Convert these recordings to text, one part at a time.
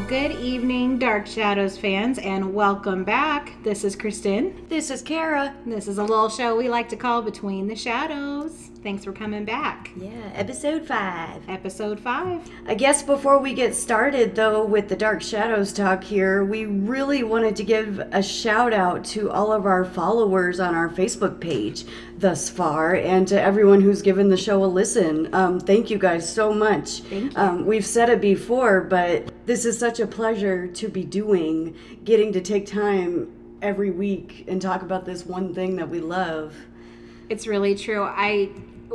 Well, good evening, Dark Shadows fans, and welcome back. This is Kristen. This is Kara. This is a little show we like to call Between the Shadows. Thanks for coming back. Yeah, episode five. Episode 5. I guess before we get started, though, with the Dark Shadows talk here, we really wanted to give a shout out to all of our followers on our Facebook page thus far and to everyone who's given the show a listen. Um, thank you guys so much. Thank you. Um, we've said it before, but this is such a pleasure to be doing, getting to take time every week and talk about this one thing that we love. It's really true. I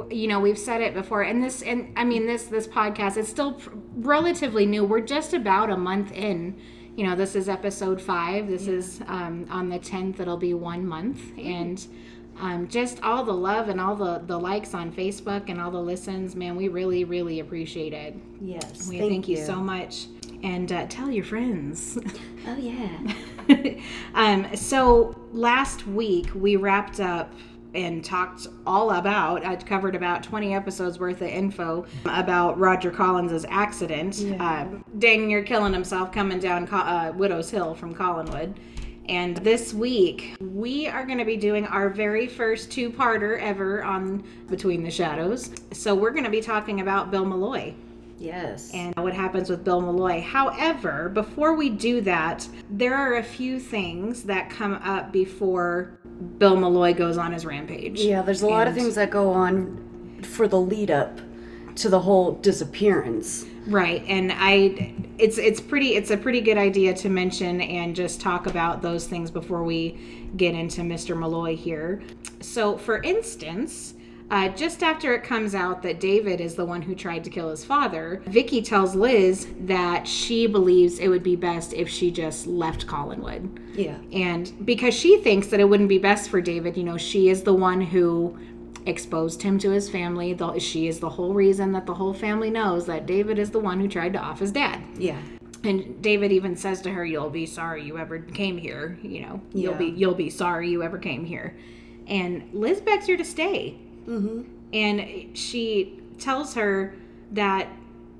you know, we've said it before and this and I mean this this podcast is still pr- relatively new. We're just about a month in. You know, this is episode 5. This is um, on the 10th it'll be 1 month and um, just all the love and all the, the likes on Facebook and all the listens, man, we really, really appreciate it. Yes. We thank, you. so much. And uh, tell your friends. Oh, yeah. um, so last week we wrapped up and talked all about i covered about 20 episodes worth of info about roger collins's accident uh, dang near killing himself coming down uh, widow's hill from collinwood and this week we are going to be doing our very first two-parter ever on between the shadows so we're going to be talking about bill malloy Yes. and what happens with Bill Malloy. However, before we do that, there are a few things that come up before Bill Malloy goes on his rampage. Yeah, there's a lot of things that go on for the lead up to the whole disappearance. Right. And I it's it's pretty it's a pretty good idea to mention and just talk about those things before we get into Mr. Malloy here. So, for instance, uh, just after it comes out that David is the one who tried to kill his father, Vicky tells Liz that she believes it would be best if she just left Collinwood. Yeah. And because she thinks that it wouldn't be best for David, you know, she is the one who exposed him to his family. The, she is the whole reason that the whole family knows that David is the one who tried to off his dad. Yeah. And David even says to her, "You'll be sorry you ever came here. You know, you'll be you'll be sorry you ever came here." And Liz begs her to stay, Mm-hmm. and she tells her that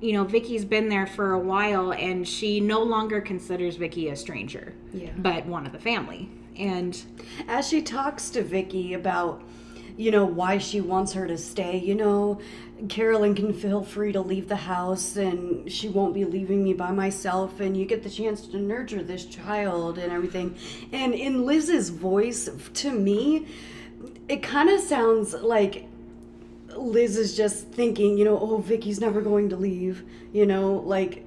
you know Vicky's been there for a while, and she no longer considers Vicky a stranger, Yeah. but one of the family. And As she talks to Vicky about, you know, why she wants her to stay, you know, Carolyn can feel free to leave the house and she won't be leaving me by myself and you get the chance to nurture this child and everything. And in Liz's voice, to me, it kind of sounds like Liz is just thinking, you know, oh, Vicky's never going to leave, you know, like,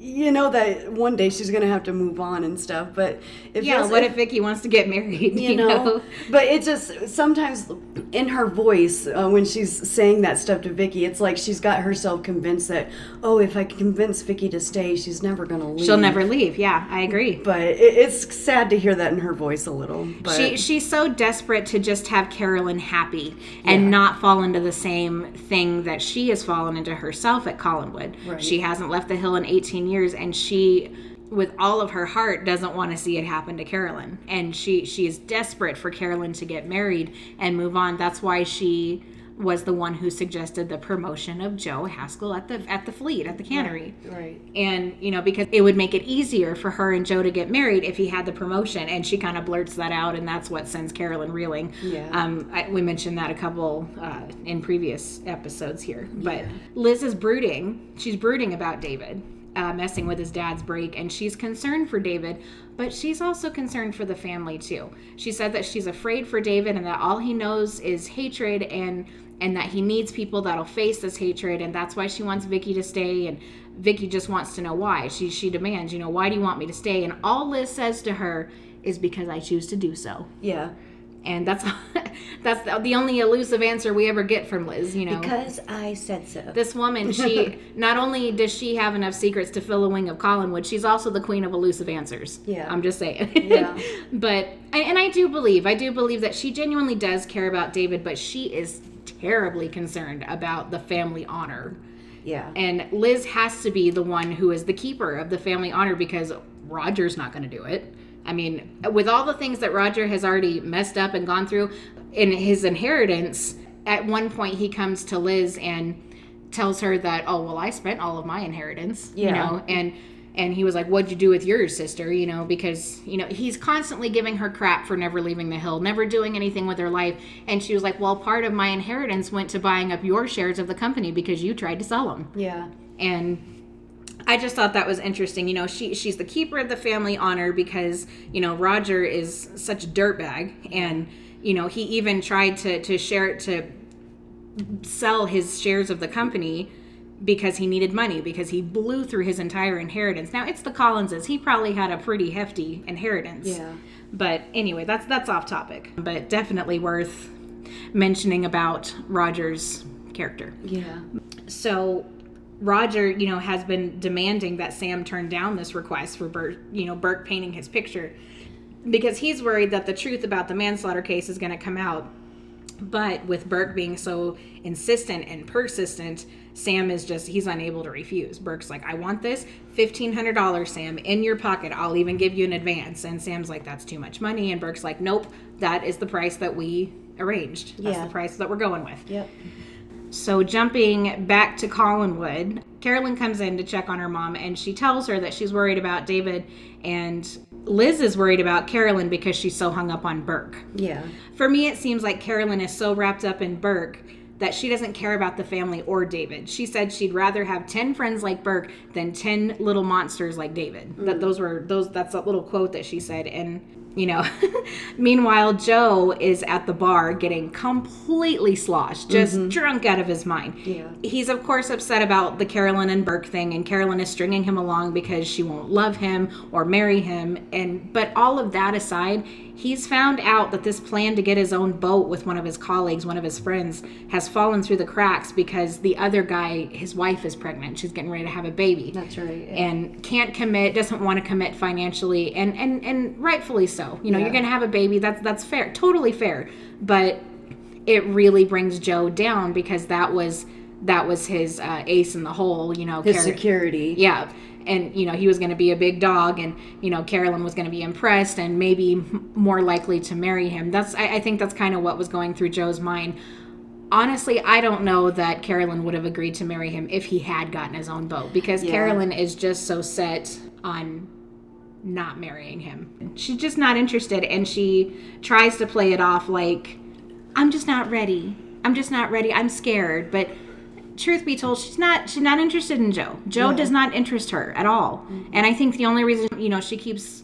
you know that one day she's gonna have to move on and stuff. But it yeah, what it- if Vicky wants to get married? you know? but it just sometimes in her voice uh, when she's saying that stuff to Vicky, it's like she's got herself convinced that oh, if I convince Vicky to stay, she's never gonna leave. she'll never leave. Yeah, I agree. But it, it's sad to hear that in her voice a little. But She she's so desperate to just have Carolyn happy and Yeah. not fall into the same thing that she has fallen into herself at Collinwood. Right. She hasn't left the hill in 18 years and she with all of her heart doesn't want to see it happen to Carolyn. And she she is desperate for Carolyn to get married and move on. That's why she was the one who suggested the promotion of Joe Haskell at the at the fleet at the cannery right. and you know because it would make it easier for her and joe to get married if he had the promotion and she kind of blurts that out and that's what sends carolyn reeling Yeah. um I, we mentioned that a couple uh, in previous episodes here but liz is brooding she's brooding about david uh, messing with his dad's brake and she's concerned for david but she's also concerned for the family too she said that she's afraid for david and that all he knows is hatred and and that he needs people that'll face this hatred and that's why she wants Vicky to stay and Vicky just wants to know why. She she demands, you know, why do you want me to stay? And all Liz says to her is because I choose to do so. Yeah. And that's that's the, only elusive answer we ever get from Liz, you know. Because I said so. this woman, she not only does she have enough secrets to fill a wing of Collinwood, she's also the queen of elusive answers. Yeah. I'm just saying. Yeah. but and I do believe, I do believe that she genuinely does care about David, but she is terribly concerned about the family honor. yeah. And Liz has to be the one who is the keeper of the family honor because Roger's not going to do it. I mean, with all the things that Roger has already messed up and gone through in his inheritance, at one point he comes to Liz and tells her that, "Oh, well, I spent all of my inheritance." You know, and and he was like what'd you do with yours sister you know because you know he's constantly giving her crap for never leaving the hill never doing anything with her life and she was like well part of my inheritance went to buying up your shares of the company because you tried to sell them Yeah. and I just thought that was interesting. You know, she she's the keeper of the family honor because you know Roger is such a dirtbag, and you know he even tried to to share it to sell his shares of the company because he needed money because he blew through his entire inheritance. Now it's the Collinses. He probably had a pretty hefty inheritance. Yeah. But anyway, that's that's off topic, but definitely worth mentioning about Roger's character. Yeah. So Roger, you know, has been demanding that Sam turn down this request for Bert, you know, Burke painting his picture because he's worried that the truth about the manslaughter case is going to come out. But with Burke being so insistent and persistent, Sam is just, he's unable to refuse. Burke's like, I want this $1,500, Sam, in your pocket. I'll even give you an advance. And Sam's like, that's too much money. And Burke's like, nope, that is the price that we arranged. That's Yeah. the price that we're going with. Yep. So, jumping back to Collinwood, Carolyn comes in to check on her mom and she tells her that she's worried about David, and Liz is worried about Carolyn because she's so hung up on Burke. Yeah. For me, it seems like Carolyn is so wrapped up in Burke that she doesn't care about the family or David. She said she'd rather have 10 friends like Burke than 10 little monsters like David. That mm. those were those that's a little quote that she said and you know, meanwhile, Joe is at the bar getting completely sloshed, just mm-hmm. drunk out of his mind. Yeah. He's, of course, upset about the Carolyn and Burke thing, and Carolyn is stringing him along because she won't love him or marry him. And But all of that aside, he's found out that this plan to get his own boat with one of his colleagues, one of his friends, has fallen through the cracks because the other guy, his wife is pregnant. She's getting ready to have a baby That's right. and can't commit doesn't want to commit financially and and and rightfully so you know you're gonna have a baby that's that's fair totally fair but it really brings joe down because that was that was his uh, ace in the hole you know His Car- security. yeah and you know he was going to be a big dog and you know carolyn was going to be impressed and maybe m- more likely to marry him that's i, I think that's kind of what was going through joe's mind honestly i don't know that carolyn would have agreed to marry him if he had gotten his own boat because Yeah. carolyn is just so set on not marrying him. She's just not interested and she tries to play it off like i'm just not ready. I'm just not ready. I'm scared. But truth be told she's not she's not interested in joe. Joe Yeah. does not interest her at all. Mm-hmm. And i think the only reason you know she keeps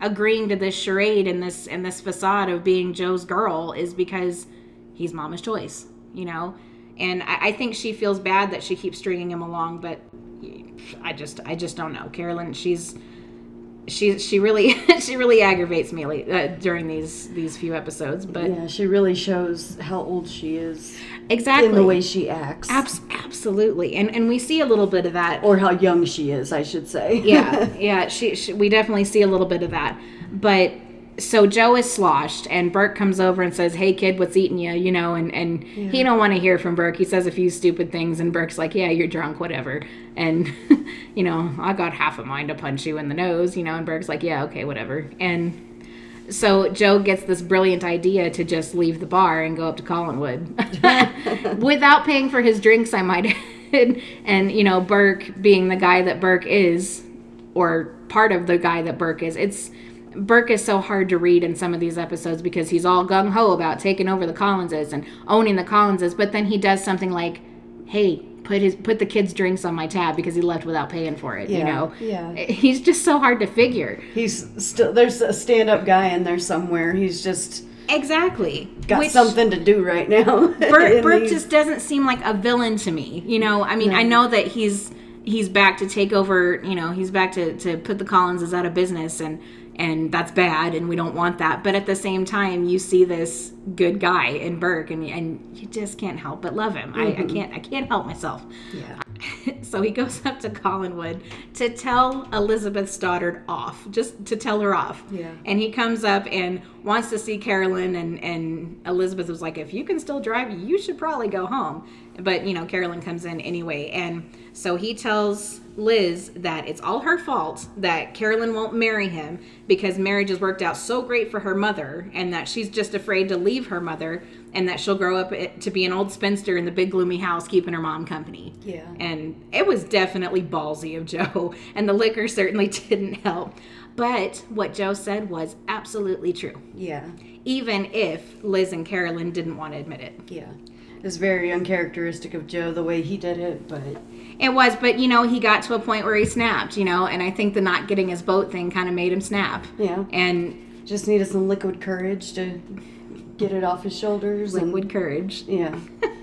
agreeing to this charade and this and this facade of being joe's girl is because he's mama's choice you know? And I, I think she feels bad that she keeps stringing him along but i just i just don't know. Carolyn she's she she really she really aggravates me like, uh, during these these few episodes but Yeah, she really shows how old she is exactly in the way she acts. Abs- absolutely. And and we see a little bit of that. Or how young she is, I should say. yeah yeah she, she we definitely see a little bit of that. But so joe is sloshed and burke comes over and says hey kid what's eating you you know and and he don't want to hear from burke. He says a few stupid things and burke's like yeah you're drunk whatever. And you know i got half a mind to punch you in the nose you know and burke's like yeah okay whatever. And so Joe gets this brilliant idea to just leave the bar and go up to Collinwood. Without paying for his drinks, I might add. and, you know, Burke being the guy that Burke is, or part of the guy that Burke is, it's Burke is so hard to read in some of these episodes because he's all gung ho about taking over the Collinses and owning the Collinses, but then he does something like, "Hey, put his put the kids' drinks on my tab because he left without paying for it." You know, yeah. He's just so hard to figure. He's still there's a stand-up guy in there somewhere. He's just Exactly. got Which- something to do right now. Burke, he's- just doesn't seem like a villain to me. You know, I mean, I know that he's he's back to take over. You know, he's back to to put the Collinses out of business, and and that's bad, and we don't want that. But at the same time, you see this good guy in Burke, and and you just can't help but love him. I, I mm-hmm. can't I can't help myself. yeah. so he goes up to Collinwood to tell Elizabeth Stoddard off, just to tell her off. Yeah. And he comes up and wants to see Carolyn, and, and Elizabeth was like, If you can still drive, you should probably go home. But, you know, Carolyn comes in anyway. And so he tells Liz that it's all her fault that Carolyn won't marry him because marriage has worked out so great for her mother and that she's just afraid to leave her mother and that she'll grow up to be an old spinster in the big gloomy house keeping her mom company. Yeah. And it was definitely ballsy of Joe, and the liquor certainly didn't help. But what Joe said was absolutely true. Yeah. Even if Liz and Carolyn didn't want to admit it. Yeah. Was very uncharacteristic of Joe the way he did it, but it was, but you know, he got to a point where he snapped, you know, and I think the not getting his boat thing kind of made him snap. Yeah. And just needed some liquid courage to get it off his shoulders. Liquid and, courage. Yeah.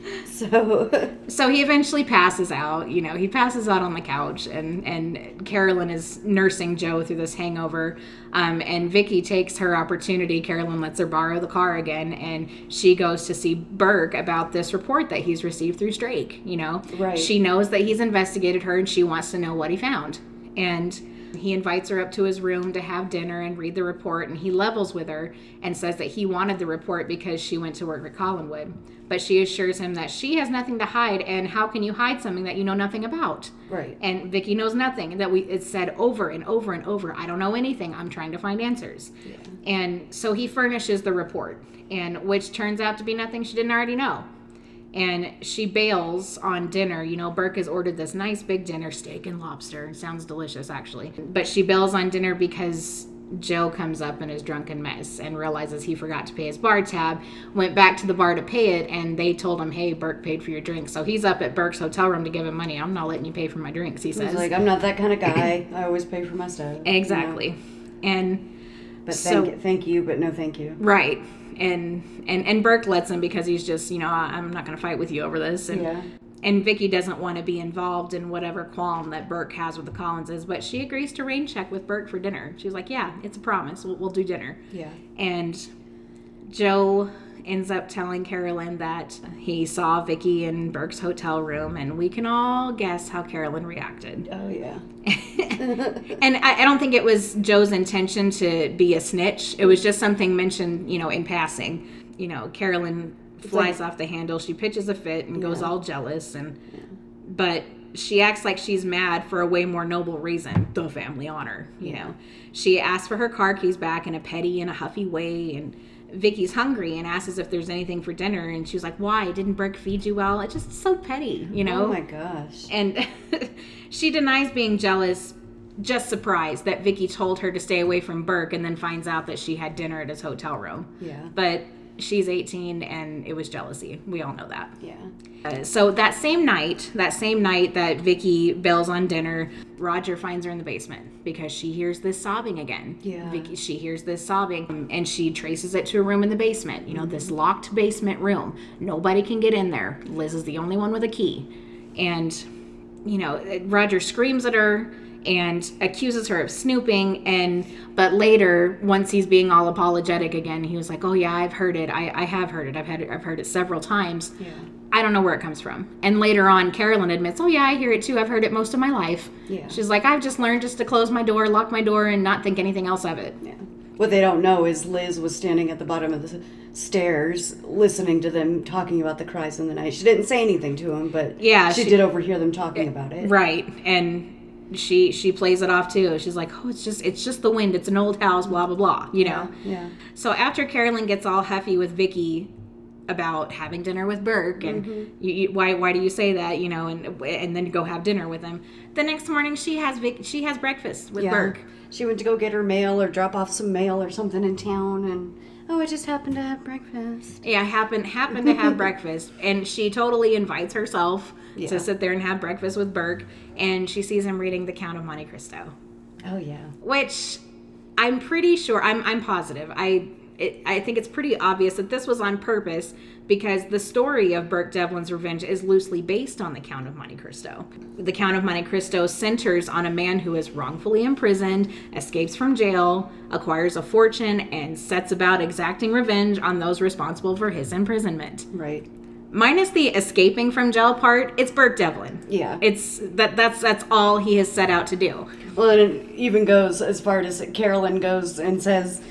so. so he eventually passes out. You know, he passes out on the couch, and and Carolyn is nursing Joe through this hangover. Um, and Vicky takes her opportunity. Carolyn lets her borrow the car again, and she goes to see Burke about this report that he's received through Strake. You know, right. She knows that he's investigated her, and she wants to know what he found. And he invites her up to his room to have dinner and read the report, and he levels with her and says that he wanted the report because she went to work at Collinwood. But she assures him that she has nothing to hide, and how can you hide something that you know nothing about? Right. And Vicky knows nothing. That we it's said over and over and over. I don't know anything. I'm trying to find answers. Yeah. And so he furnishes the report, and which turns out to be nothing she didn't already know and she bails on dinner. You know, Burke has ordered this nice big dinner, steak and lobster. It sounds delicious, actually. But she bails on dinner because Joe comes up in his drunken mess and realizes he forgot to pay his bar tab, went back to the bar to pay it, and they told him, hey, Burke paid for your drink. So he's up at Burke's hotel room to give him money. I'm not letting you pay for my drinks, he says. He's like, I'm not that kind of guy. I always pay for my stuff. Exactly. You know? And but thank, so, thank you, but no thank you. Right and and and Burke lets him because he's just you know I'm not going to fight with you over this. And yeah. and Vicky doesn't want to be involved in whatever qualm that Burke has with the Collinses but she agrees to rain check with Burke for dinner. She's like yeah it's a promise. We'll, we'll do dinner. Yeah. And Joe ends up telling Carolyn that he saw Vicky in Burke's hotel room, and we can all guess how Carolyn reacted. Oh yeah. and I, I, don't think it was Joe's intention to be a snitch. It was just something mentioned, you know, in passing. You know, Carolyn flies like, off the handle. She pitches a fit and yeah. goes all jealous, and yeah. but she acts like she's mad for a way more noble reason the family honor you know she asks for her car keys back in a petty and a huffy way and Vicky's hungry and asks if there's anything for dinner, and she's like, "Why didn't Burke feed you well?" It's just so petty, you know. Oh my gosh! And she denies being jealous, just surprised that Vicky told her to stay away from Burke, and then finds out that she had dinner at his hotel room. Yeah. But she's 18 and it was jealousy. We all know that. Yeah. Uh, so that same night, that same night that Vicky bails on dinner, Roger finds her in the basement because she hears this sobbing again. Yeah. Vicky, she hears this sobbing and she traces it to a room in the basement. You know, mm-hmm. this locked basement room. Nobody can get in there. Liz is the only one with a key. And, you know, Roger screams at her and accuses her of snooping and but later once he's being all apologetic again he was like oh yeah i've heard it. I, I have heard it. I've had it i've heard it several times. Yeah. i don't know where it comes from. And later on carolyn admits oh yeah i hear it too. I've heard it most of my life. Yeah. she's like i've just learned just to close my door lock my door and not think anything else of it. Yeah. What they don't know is liz was standing at the bottom of the stairs listening to them talking about the cries in the night. She didn't say anything to him but yeah she, she did overhear them talking eh, about it. right. And she she plays it off too. She's like, "Oh, it's just it's just the wind. It's an old house. Blah blah blah." You know. Yeah. yeah. So after Carolyn gets all huffy with Vicky about having dinner with Burke and mm-hmm. you, you, why why do you say that? You know, and and then go have dinner with him. The next morning she has Vic, she has breakfast with yeah. Burke. She went to go get her mail or drop off some mail or something in town and oh, I just happened to have breakfast. Yeah, happened happened to have breakfast, and she totally invites herself yeah. to sit there and have breakfast with Burke, and she sees him reading The Count of Monte Cristo. Oh yeah. Which I'm pretty sure I'm I'm positive. I it, I think it's pretty obvious that this was on purpose because the story of Burke Devlin's revenge is loosely based on the Count of Monte Cristo. The Count of Monte Cristo centers on a man who is wrongfully imprisoned, escapes from jail, acquires a fortune, and sets about exacting revenge on those responsible for his imprisonment. Right minus the escaping from jail part, it's Burke Devlin. Yeah, it's that that's that's all he has set out to do. Well, and it even goes as far as Carolyn goes and says,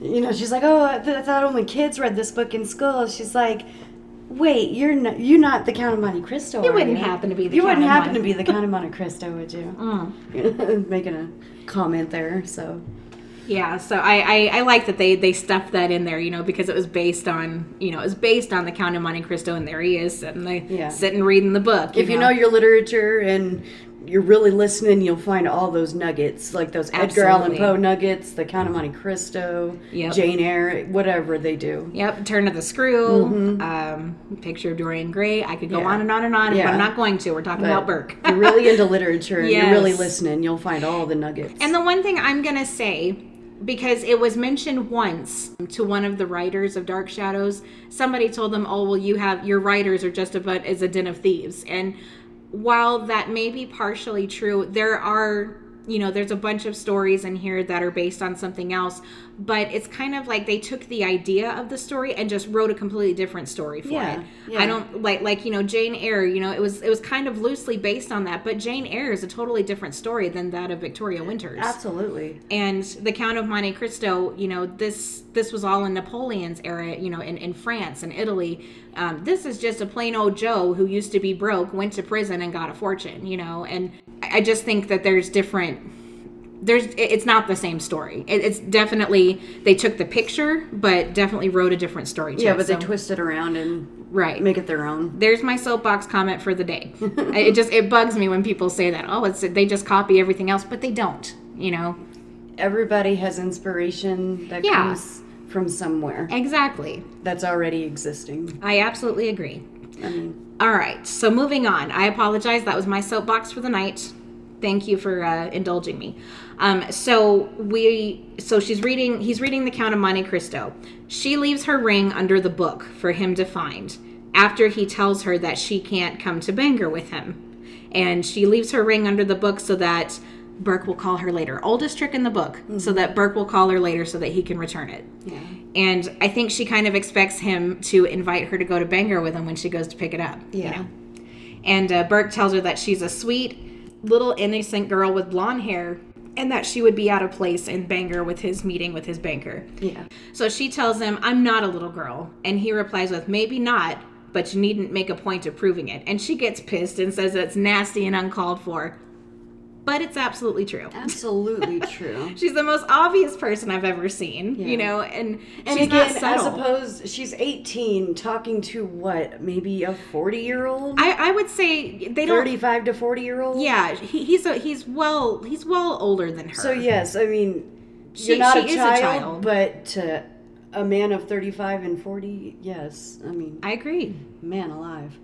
you know, she's like, "Oh, I, th- I thought only kids read this book in school." She's like, Wait, you're not you're not the Count of Monte Cristo. You wouldn't you? happen to be the You Count wouldn't of happen Monte- to be the Count of Monte Cristo, would you? Mm. Making a comment there. So Yeah, so I, I, I like that they, they stuffed that in there, you know, because it was based on, you know, it was based on the Count of Monte Cristo, and there he is sitting there, Yeah. sitting reading the book. if you know your literature and you're really listening, you'll find all those nuggets, like those Edgar Allan Poe nuggets, the Count of Monte Cristo, Yep. Jane Eyre, whatever they do. Yep, Turn of the Screw, um, picture of Dorian Gray. I could go Mm-hmm. Yeah. on and on and on, but I'm not going to. We're talking But about Burke. you're really into literature and you're really listening, you'll find all the nuggets. And the one thing I'm going to say, because it was mentioned once to one of the writers of Dark Shadows, somebody told them, "Oh, well, you have your writers are just about as a den of thieves." And while that may be partially true, there are you know there's a bunch of stories in here that are based on something else but it's kind of like they took the idea of the story and just wrote a completely different story for Yeah, it yeah. i don't like like you know jane eyre you know it was it was kind of loosely based on that but jane eyre is a totally different story than that of victoria winters Absolutely. and the count of monte cristo you know this this was all in napoleon's era you know in, in france and italy um, this is just a plain old joe who used to be broke went to prison and got a fortune you know? And i just think that there's different there's it's not the same story. It, it's definitely they took the picture but definitely wrote a different story to Yeah, it, but they so- twist it around and right. make it their own. there's my soapbox comment for the day. It just it bugs me when people say that oh it's they just copy everything else but they don't you know? Everybody has inspiration that Yeah. comes from somewhere exactly that's already existing. I absolutely agree. I mean, All right, so moving on. I apologize. That was my soapbox for the night. Thank you for uh, indulging me. Um, so we, so she's reading. He's reading the Count of Monte Cristo. She leaves her ring under the book for him to find. After he tells her that she can't come to Bangor with him, and she leaves her ring under the book so that Burke will call her later. Oldest trick in the book, so that Burke will call her later so that he can return it. yeah. And I think she kind of expects him to invite her to go to Bangor with him when she goes to pick it up. Yeah. You know? And uh, Burke tells her that she's a sweet, little innocent girl with blonde hair and that she would be out of place in Bangor with his meeting with his banker. Yeah. So she tells him, I'm not a little girl. And he replies with, Maybe not, but you needn't make a point of proving it. And she gets pissed and says it's nasty and uncalled for. But it's absolutely true. Absolutely true. She's the most obvious person I've ever seen, you know, and, And she's again, not as subtle. opposed, she's 18, talking to what, maybe a 40 year old? I, I would say they don't. 35 to 40 year old? Yeah, he, he's a, he's well he's well older than her. So, yes, I mean, She- you're not she a is a child, child. but to a man of 35 and 40, yes. I mean, I agree. man alive.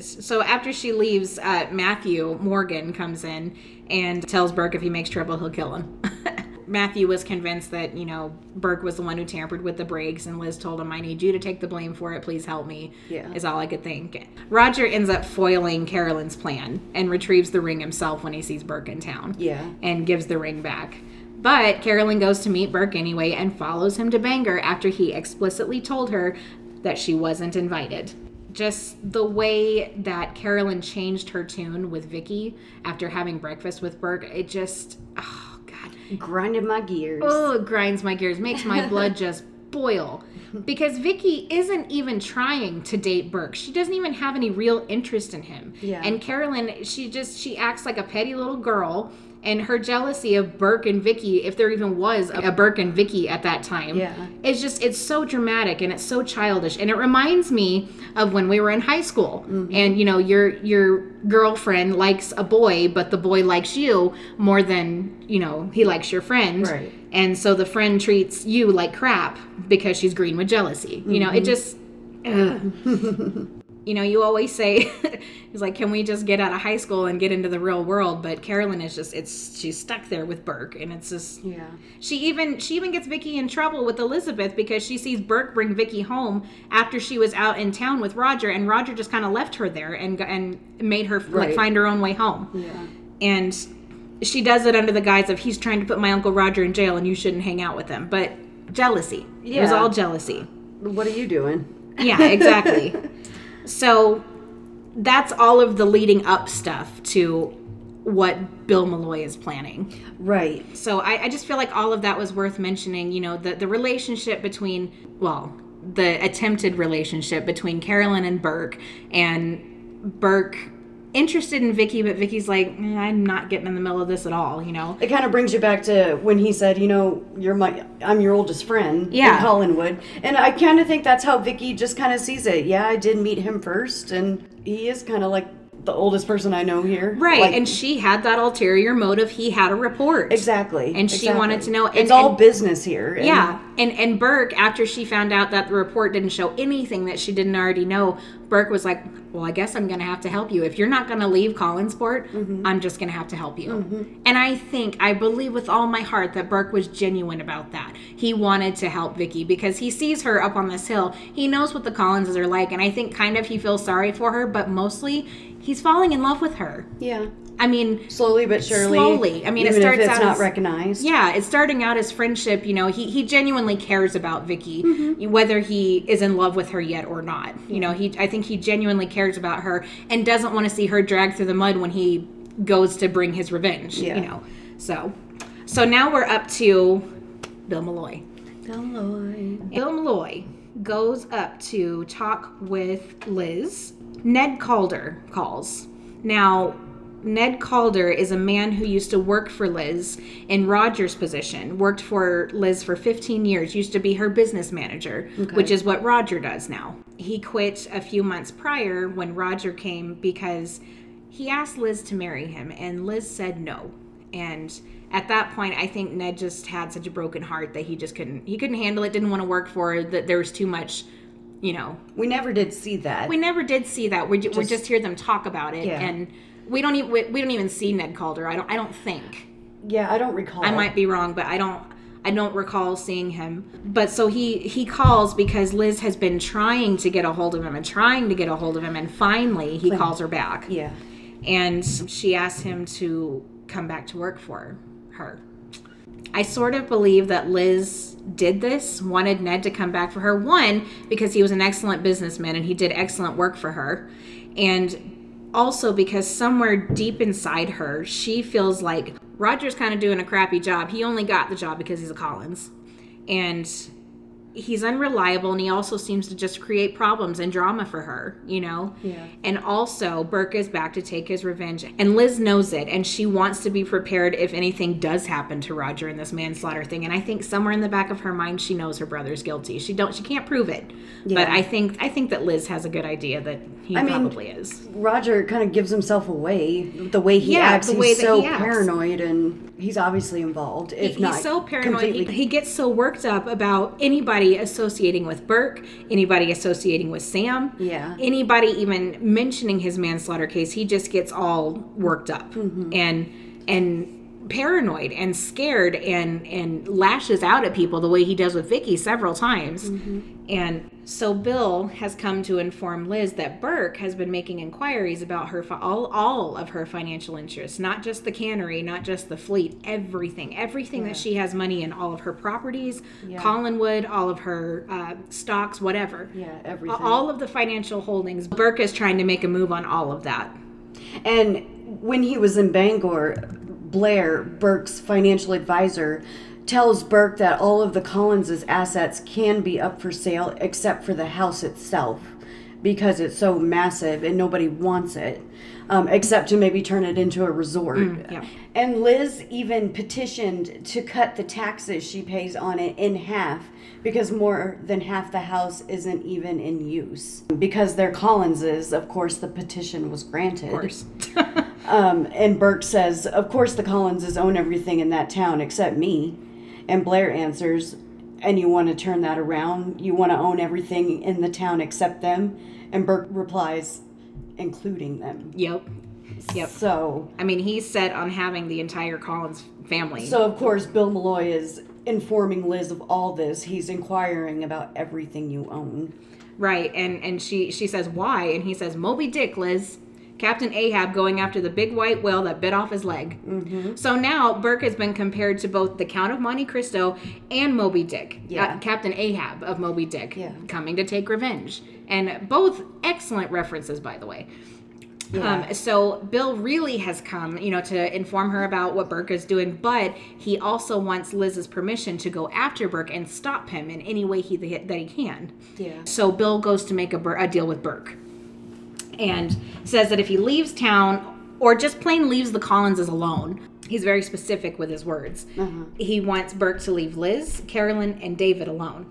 So after she leaves, uh, Matthew Morgan comes in and tells Burke if he makes trouble, he'll kill him. Matthew was convinced that you know Burke was the one who tampered with the brakes, and Liz told him, "I need you to take the blame for it. Please help me." Yeah. is all I could think. Roger ends up foiling Carolyn's plan and retrieves the ring himself when he sees Burke in town. Yeah. and gives the ring back. But Carolyn goes to meet Burke anyway and follows him to Bangor after he explicitly told her that she wasn't invited. Just the way that Carolyn changed her tune with Vicky after having breakfast with Burke, it just, oh God. Grinding my gears. Oh, it grinds my gears, makes my blood just boil. Because Vicky isn't even trying to date Burke. She doesn't even have any real interest in him. Yeah. And Carolyn, she just she acts like a petty little girl. And her jealousy of Burke and Vicky, if there even was a Burke and Vicky at that time, Yeah. it's just it's so dramatic and it's so childish. And it reminds me of when we were in high school. Mm-hmm. And you know, your your girlfriend likes a boy, but the boy likes you more than, you know, he likes your friend. Right. And so the friend treats you like crap because she's green with jealousy. You know, it just. you know, you always say, "It's like, can we just get out of high school and get into the real world?" But Carolyn is just—it's she's stuck there with Burke, and it's just Yeah. she even she even gets Vicky in trouble with Elizabeth because she sees Burke bring Vicky home after she was out in town with Roger, and Roger just kind of left her there and and made her like find her own way home Yeah. and she does it under the guise of he's trying to put my uncle Roger in jail and you shouldn't hang out with him. But jealousy. It was all jealousy. What are you doing? Yeah, exactly. so that's all of the leading up stuff to what Bill Malloy is planning. Right. So I, I just feel like all of that was worth mentioning. You know, the, the relationship between, well, the attempted relationship between Carolyn and Burke, and Burke interested in Vicky, but Vicky's like, "Mm, I'm not getting in the middle of this at all, you know. It kind of brings you back to when he said, you know, you're my, I'm your oldest friend Yeah. in Collinwood. And I kind of think that's how Vicky just kind of sees it. Yeah, I did meet him first, and he is kind of like the oldest person I know here. Right, Like, and she had that ulterior motive. He had a report. exactly. And she exactly. wanted to know- And, it's all and- business here. Yeah, and and Burke, after she found out that the report didn't show anything that she didn't already know, Burke was like, "Well, I guess I'm gonna have to help you. If you're not gonna leave Collinsport, Mm-hmm. I'm just gonna have to help you." And I think, I believe with all my heart that Burke was genuine about that. He wanted to help Vicky because he sees her up on this hill. He knows what the Collinses are like, and I think kind of he feels sorry for her, but mostly he's falling in love with her. Yeah. I mean, Slowly but surely. Slowly. I mean, it starts out not as- recognized. yeah, it's starting out as friendship. You know, he, he genuinely cares about Vicky, Mm-hmm. whether he is in love with her yet or not. You know, he I think he genuinely cares about her and doesn't want to see her dragged through the mud when he goes to bring his revenge. Yeah. You know, so so now we're up to Bill Malloy. Bill Malloy. Bill Malloy goes up to talk with Liz. Ned Calder calls. Now, Ned Calder is a man who used to work for Liz in Roger's position, worked for Liz for 15 years, used to be her business manager, which is what Roger does now. He quit a few months prior when Roger came because he asked Liz to marry him, and Liz said no. And at that point, I think Ned just had such a broken heart that he just couldn't he couldn't handle it, didn't want to work for her, that there was too much, you know. We never did see that. We never did see that. We, ju- we Just- just hear them talk about it, Yeah. and we don't even we, we don't even see Ned Calder. I don't I don't think. yeah, I don't recall. I might be wrong, but I don't I don't recall seeing him. But so he he calls because Liz has been trying to get a hold of him and trying to get a hold of him, and finally he calls her back Yeah. and she asks him to come back to work for her. I sort of believe that Liz did this, wanted Ned to come back for her. One, because he was an excellent businessman and he did excellent work for her. And also because somewhere deep inside her, she feels like Roger's kind of doing a crappy job. He only got the job because he's a Collins. And he's unreliable and he also seems to just create problems and drama for her, you know? Yeah. And also, Burke is back to take his revenge. And Liz knows it, and she wants to be prepared if anything does happen to Roger in this manslaughter thing. And I think somewhere in the back of her mind, she knows her brother's guilty. She don't, she can't prove it, but I think, I think that Liz has a good idea that he I mean, probably is. Roger kind of gives himself away the way he Yeah, acts. the he's way that so he acts. paranoid, and he's obviously involved. If He- not, he's so paranoid. He, completely. he gets so worked up about anybody associating with Burke, anybody associating with Sam, Yeah. anybody even mentioning his manslaughter case. He just gets all worked up Mm-hmm. and and paranoid and scared and and lashes out at people the way he does with Vicky several times. Mm-hmm. And so Bill has come to inform Liz that Burke has been making inquiries about her fi- all all of her financial interests, not just the cannery, not just the fleet, everything, everything that she has money in, all of her properties, Yeah. Collinwood, all of her uh, stocks, whatever. yeah, everything. All of the financial holdings. Burke is trying to make a move on all of that. And when he was in Bangor, Blair, Burke's financial advisor, tells Burke that all of the Collins's assets can be up for sale except for the house itself because it's so massive and nobody wants it. Um, except to maybe turn it into a resort. yeah. And Liz even petitioned to cut the taxes she pays on it in half because more than half the house isn't even in use. Because they're Collinses, of course, the petition was granted. Of course. Um, and Burke says, Of course, the Collinses own everything in that town except me. And Blair answers, And you want to turn that around? You want to own everything in the town except them? And Burke replies, Including them. yep. Yep. So, I mean, he's set on having the entire Collins family. so of course, Bill Malloy is informing Liz of all this. He's inquiring about everything you own. Right, and and she she says why, and he says Moby Dick, Liz, Captain Ahab going after the big white whale that bit off his leg. Mm-hmm. So now Burke has been compared to both the Count of Monte Cristo and Moby Dick, Yeah. uh, Captain Ahab of Moby Dick, Yeah. coming to take revenge, and both excellent references, by the way. Yeah. Um, so Bill really has come, you know, to inform her about what Burke is doing, but he also wants Liz's permission to go after Burke and stop him in any way he that he can. Yeah. So Bill goes to make a, a deal with Burke and says that if he leaves town or just plain leaves the Collinses alone, he's very specific with his words. Uh-huh. He wants Burke to leave Liz, Carolyn, and David alone.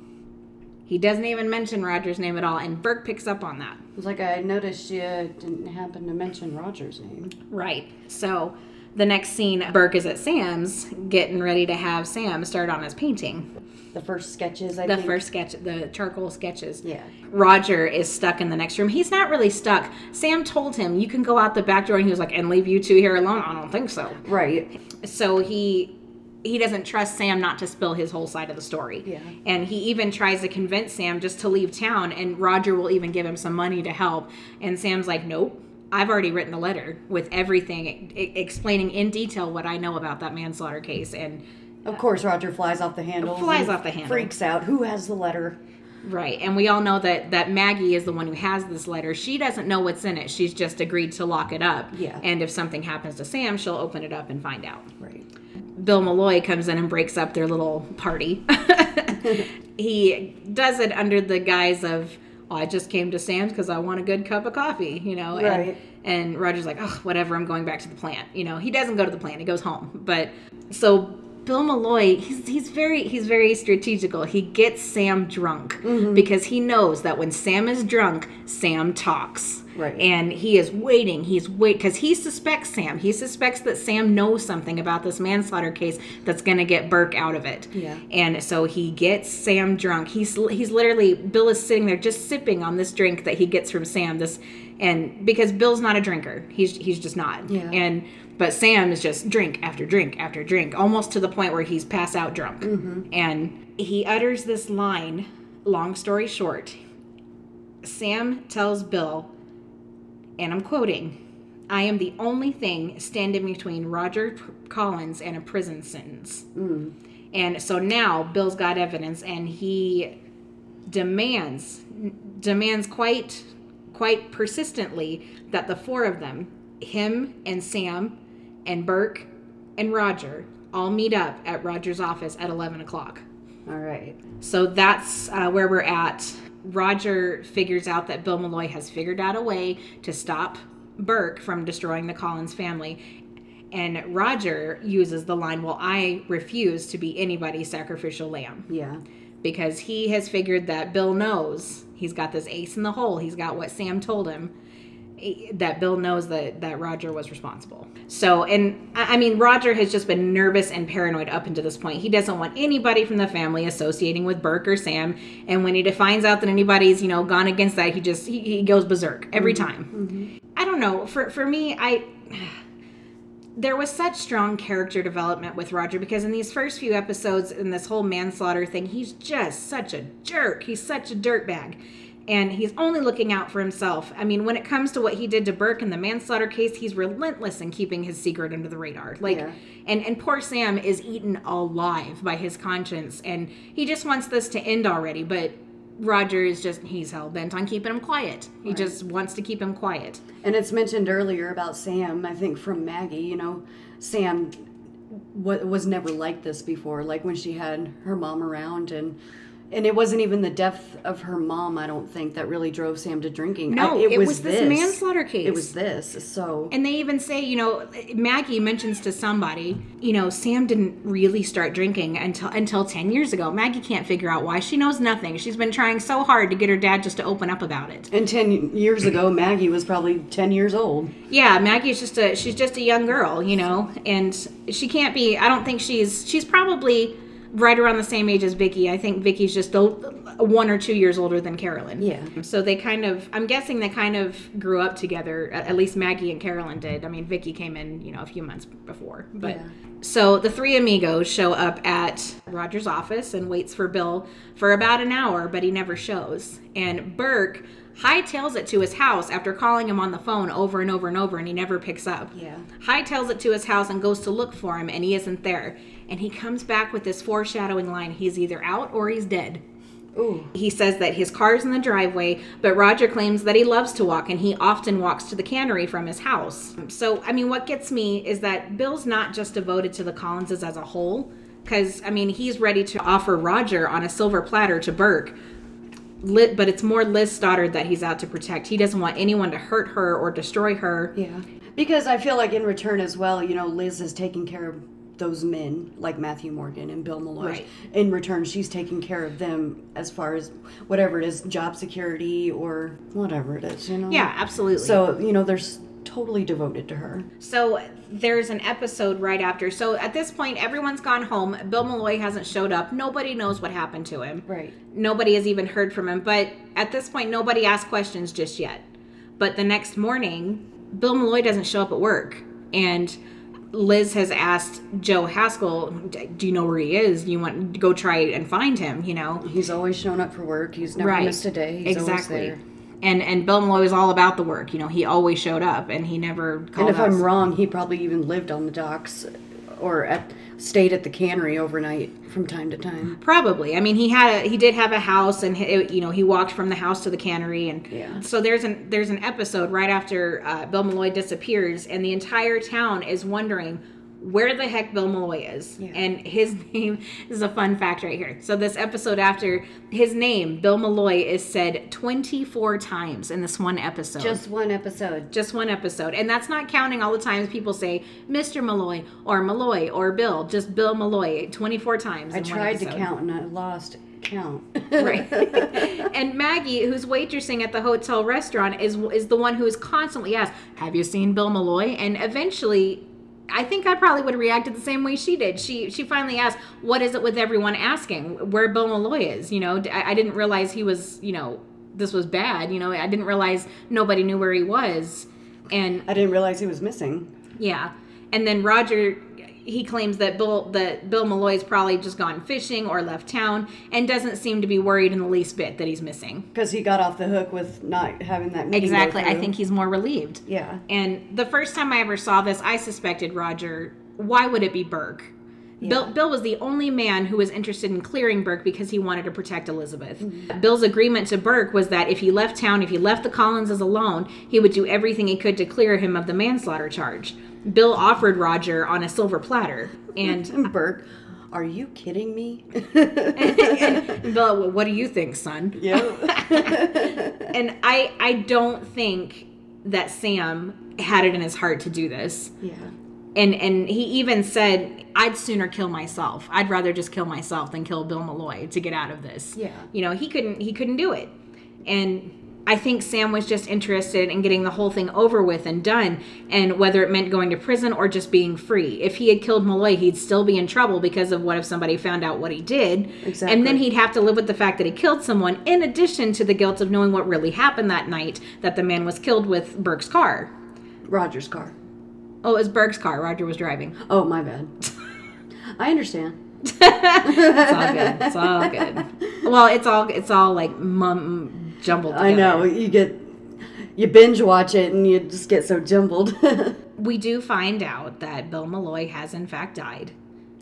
He doesn't even mention Roger's name at all, and Burke picks up on that. It was like I noticed you didn't happen to mention Roger's name. Right. So the next scene, Burke is at Sam's getting ready to have Sam start on his painting. The first sketches, I think. The think. first sketch, the charcoal sketches. Yeah. Roger is stuck in the next room. He's not really stuck. Sam told him, You can go out the back door. And he was like, And leave you two here alone? I don't think so. Right. So he. He doesn't trust Sam not to spill his whole side of the story. Yeah. And he even tries to convince Sam just to leave town, and Roger will even give him some money to help. And Sam's like, Nope, I've already written a letter with everything explaining in detail what I know about that manslaughter case. And Of course, Roger flies off the handle. Flies off the handle. Freaks out. Who has the letter? Right. And we all know that that Maggie is the one who has this letter. She doesn't know what's in it. She's just agreed to lock it up. Yeah. And if something happens to Sam, she'll open it up and find out. Right. Bill Malloy comes in and breaks up their little party. he does it under the guise of, oh, I just came to Sam's because I want a good cup of coffee, you know? Right. And, and Roger's like, oh, whatever, I'm going back to the plant. You know, he doesn't go to the plant, he goes home. But so Bill Malloy, he's, he's very he's very strategical. He gets Sam drunk mm-hmm. because he knows that when Sam is drunk, Sam talks. Right. And he is waiting. He's wait because he suspects Sam. He suspects that Sam knows something about this manslaughter case that's going to get Burke out of it. Yeah. And so he gets Sam drunk. He's he's literally Bill is sitting there just sipping on this drink that he gets from Sam. This and because Bill's not a drinker, he's he's just not. Yeah. And but Sam is just drink after drink after drink, almost to the point where he's pass out drunk. Mm-hmm. And he utters this line. Long story short, Sam tells Bill, and I'm quoting, I am the only thing standing between Roger Collins and a prison sentence. Mm. And so now Bill's got evidence and he demands demands quite quite persistently that the four of them, him and Sam and Burke and Roger, all meet up at Roger's office at eleven o'clock. All right. So that's uh, where we're at. Roger figures out that Bill Malloy has figured out a way to stop Burke from destroying the Collins family. And Roger uses the line, Well, I refuse to be anybody's sacrificial lamb. Yeah. Because he has figured that Bill knows he's got this ace in the hole. He's got what Sam told him that Bill knows that that Roger was responsible. So, and I mean, Roger has just been nervous and paranoid up until this point. He doesn't want anybody from the family associating with Burke or Sam. And when he finds out that anybody's, you know, gone against that, he just he, he goes berserk every mm-hmm. time. Mm-hmm. I don't know. For for me, I there was such strong character development with Roger because in these first few episodes in this whole manslaughter thing, he's just such a jerk. He's such a dirtbag. And he's only looking out for himself. I mean, when it comes to what he did to Burke in the manslaughter case, he's relentless in keeping his secret under the radar. Like Yeah. and and poor Sam is eaten alive by his conscience and he just wants this to end already, but Roger is just he's hell bent on keeping him quiet. He just wants to keep him quiet. And it's mentioned earlier about Sam, I think from Maggie, you know, Sam was never like this before, like when she had her mom around and and it wasn't even the death of her mom, I don't think, that really drove Sam to drinking. No, I- it was this manslaughter case. It was this. So And they even say, you know, Maggie mentions to somebody, you know, Sam didn't really start drinking until until 10 years ago. Maggie can't figure out why. She knows nothing. She's been trying so hard to get her dad just to open up about it. and 10 years ago, Maggie was probably 10 years old. Yeah, Maggie's just a she's just a young girl, you know, and she can't be I don't think she's she's probably right around the same age as Vicky. I think Vicky's just a, one or two years older than Carolyn. Yeah. So they kind of, I'm guessing they kind of grew up together. At least Maggie and Carolyn did. I mean, Vicky came in, you know, a few months before. But Yeah. so the three amigos show up at Roger's office and waits for Bill for about an hour, but he never shows. And Burke hightails it to his house after calling him on the phone over and over and over, and he never picks up. Yeah. Hightails it to his house and goes to look for him, and he isn't there. And he comes back with this foreshadowing line: he's either out or he's dead. Ooh. He says that his car's in the driveway, but Roger claims that he loves to walk and he often walks to the cannery from his house. So, I mean, what gets me is that Bill's not just devoted to the Collinses as a whole, because, I mean, he's ready to offer Roger on a silver platter to Burke. Lit, but it's more Liz Stoddard that he's out to protect. He doesn't want anyone to hurt her or destroy her. Yeah. Because I feel like in return as well, you know, Liz is taking care of those men like Matthew Morgan and Bill Malloy. Right. In return, she's taking care of them as far as whatever it is, job security or whatever it is, you know? Yeah, absolutely. So, you know, they're s- totally devoted to her. So there's an episode right after. So at this point, everyone's gone home. Bill Malloy hasn't showed up. Nobody knows what happened to him. Right. Nobody has even heard from him. But at this point, nobody asked questions just yet. But the next morning, Bill Malloy doesn't show up at work. And Liz has asked Joe Haskell, Do you know where he is? You want to go try and find him, you know? He's always shown up for work. He's never missed a day. He's exactly. And and Bill Malloy was all about the work. You know, he always showed up, and he never called And if us. I'm wrong, he probably even lived on the docks or at stayed at the cannery overnight from time to time. Probably. I mean, he had a he did have a house, and he, you know he walked from the house to the cannery, and Yeah. so there's an there's an episode right after uh, Bill Malloy disappears, and the entire town is wondering where the heck Bill Malloy is, Yeah. and his name is a fun fact right here. So this episode after his name, Bill Malloy, is said 24 times in this one episode. Just one episode. just one episode. And that's not counting all the times people say Mr. Malloy or Malloy or Bill. Just Bill Malloy 24 times. I tried to count and I lost count. Right. and Maggie, who's waitressing at the hotel restaurant, is is the one who is constantly asked, "Have you seen Bill Malloy?" And eventually, I think I probably would have reacted the same way she did. She she finally asked, "What is it with everyone asking where Bill Malloy is?" You know, I, I didn't realize he was. You know, this was bad. You know, I didn't realize nobody knew where he was. And I didn't realize he was missing. yeah. And then Roger he claims that Bill that Bill Malloy's probably just gone fishing or left town and doesn't seem to be worried in the least bit that he's missing. Because he got off the hook with not having that meeting. Exactly. I think he's more relieved. Yeah. And the first time I ever saw this, I suspected Roger. Why would it be Burke? Bill, Bill was the only man who was interested in clearing Burke because he wanted to protect Elizabeth. Mm-hmm. Bill's agreement to Burke was that if he left town, if he left the Collinses alone, he would do everything he could to clear him of the manslaughter charge. Bill offered Roger on a silver platter. And And Burke, are you kidding me? Bill, what do you think, son? yeah. And I, I don't think that Sam had it in his heart to do this. yeah. and and he even said i'd sooner kill myself i'd rather just kill myself than kill bill malloy to get out of this Yeah. you know he couldn't he couldn't do it and i think sam was just interested in getting the whole thing over with and done and whether it meant going to prison or just being free if he had killed malloy he'd still be in trouble because of what if somebody found out what he did Exactly. and then he'd have to live with the fact that he killed someone in addition to the guilt of knowing what really happened that night that the man was killed with burke's car Roger's car. oh it was burke's car roger was driving Oh, my bad. I understand. It's all good. It's all good. Well, it's all it's all like mum jumbled. Together. I know. You get, you binge watch it and you just get so jumbled. We do find out that Bill Malloy has in fact died.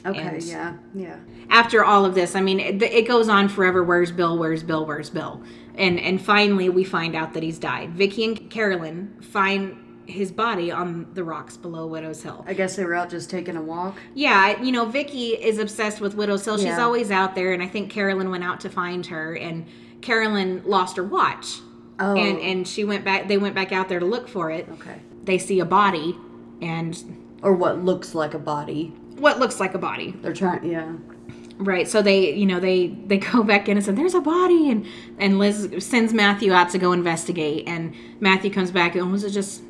okay. And- yeah. Yeah. After all of this, I mean, it, it goes on forever. Where's Bill? Where's Bill? Where's Bill? And and finally, we find out that he's died. Vicky and Carolyn find his body on the rocks below Widow's Hill. I guess they were out just taking a walk. Yeah, you know, Vicky is obsessed with Widow's Hill. She's Yeah. always out there, and I think Carolyn went out to find her, and Carolyn lost her watch. Oh. and and she went back they went back out there to look for it okay. they see a body and Or what looks like a body. what looks like a body They're trying. Yeah. Right so they you know they they go back in and said, there's a body and and liz sends matthew out to go investigate and matthew comes back and was it just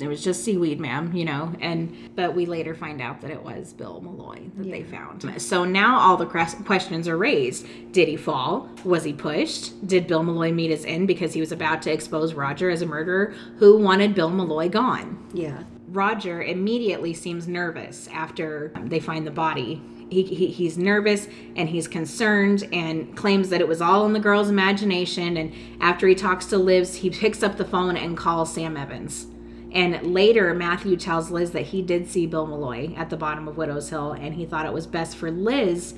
it was just seaweed ma'am you know and but we later find out that it was bill malloy that they found. So now all the questions are raised. Did he fall? Was he pushed? Did bill malloy meet his end because he was about to expose roger as a murderer? Who wanted bill malloy gone? Yeah. Roger immediately seems nervous after they find the body. He, he, he's nervous and he's concerned and claims that it was all in the girl's imagination. And after he talks to Liz, he picks up the phone and calls Sam Evans. And later, Matthew tells Liz that he did see Bill Malloy at the bottom of Widow's Hill and he thought it was best for Liz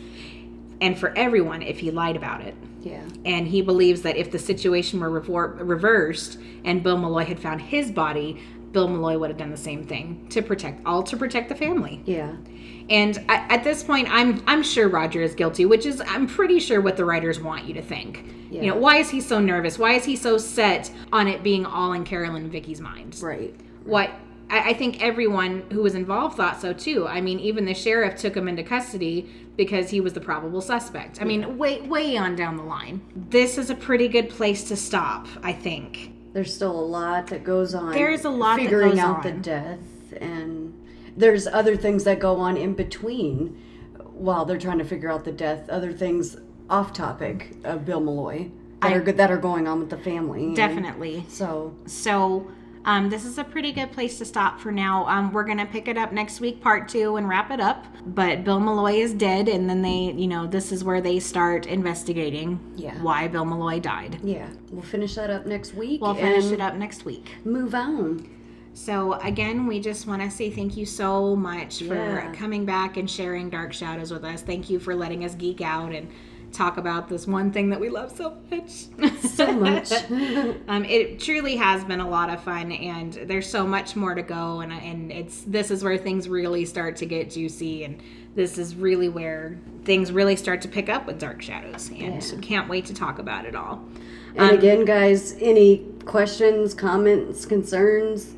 and for everyone if he lied about it. Yeah. And he believes that if the situation were reversed and Bill Malloy had found his body, Bill Malloy would have done the same thing to protect all to protect the family. Yeah. And I, at this point, I'm I'm sure Roger is guilty, which is I'm pretty sure what the writers want you to think. Yeah. You know, why is he so nervous? Why is he so set on it being all in Carolyn and Vicky's mind? Right. What I, I think everyone who was involved thought so too. I mean, even the sheriff took him into custody because he was the probable suspect. I mean, way way on down the line. This is a pretty good place to stop, I think. There's still a lot that goes on. There's a lot that figuring out the death, and there's other things that go on in between while they're trying to figure out the death. Other things off topic of Bill Malloy that I- are that are going on with the family. and Definitely. So So um, this is a pretty good place to stop for now. Um, we're gonna pick it up next week, part two, and wrap it up. But Bill Malloy is dead, and then they, you know, this is where they start investigating Yeah. why Bill Malloy died. yeah, we'll finish that up next week. We'll finish it up next week. Move on. So again, we just want to say thank you so much for Yeah. coming back and sharing Dark Shadows with us. Thank you for letting us geek out and talk about this one thing that we love so much. So much. um, it truly has been a lot of fun, and there's so much more to go. And and it's this is where things really start to get juicy, and this is really where things really start to pick up with Dark Shadows. And so can't wait to talk about it all. And Um, again, guys, any questions, comments, concerns?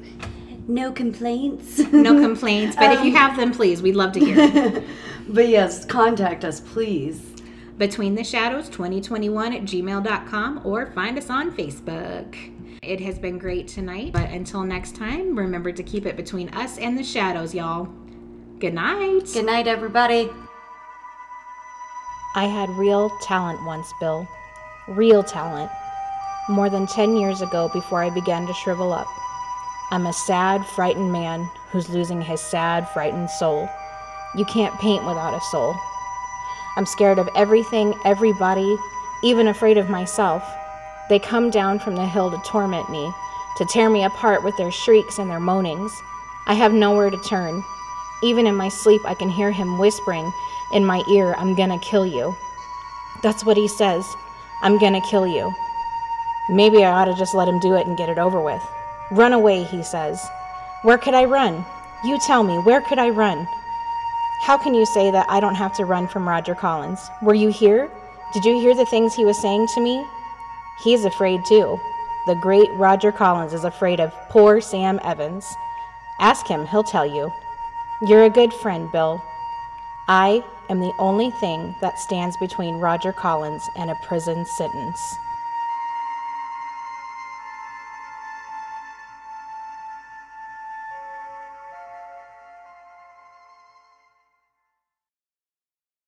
No complaints. No complaints, but if you have them, please, we'd love to hear. but yes, contact us, please. Between the Shadows 2021 at gmail.com or find us on Facebook. It has been great tonight, but until next time, remember to keep it between us and the shadows, y'all. Good night. Good night, everybody. I had real talent once, Bill. Real talent. More than 10 years ago, before I began to shrivel up. I'm a sad, frightened man who's losing his sad, frightened soul. You can't paint without a soul. I'm scared of everything, everybody, even afraid of myself. They come down from the hill to torment me, to tear me apart with their shrieks and their moanings. I have nowhere to turn. Even in my sleep, I can hear him whispering in my ear, I'm gonna kill you. That's what he says. I'm gonna kill you. Maybe I ought to just let him do it and get it over with. Run away, he says. Where could I run? You tell me, where could I run? How can you say that I don't have to run from Roger Collins? Were you here? Did you hear the things he was saying to me? He's afraid too. The great Roger Collins is afraid of poor Sam Evans. Ask him, he'll tell you. You're a good friend, Bill. I am the only thing that stands between Roger Collins and a prison sentence.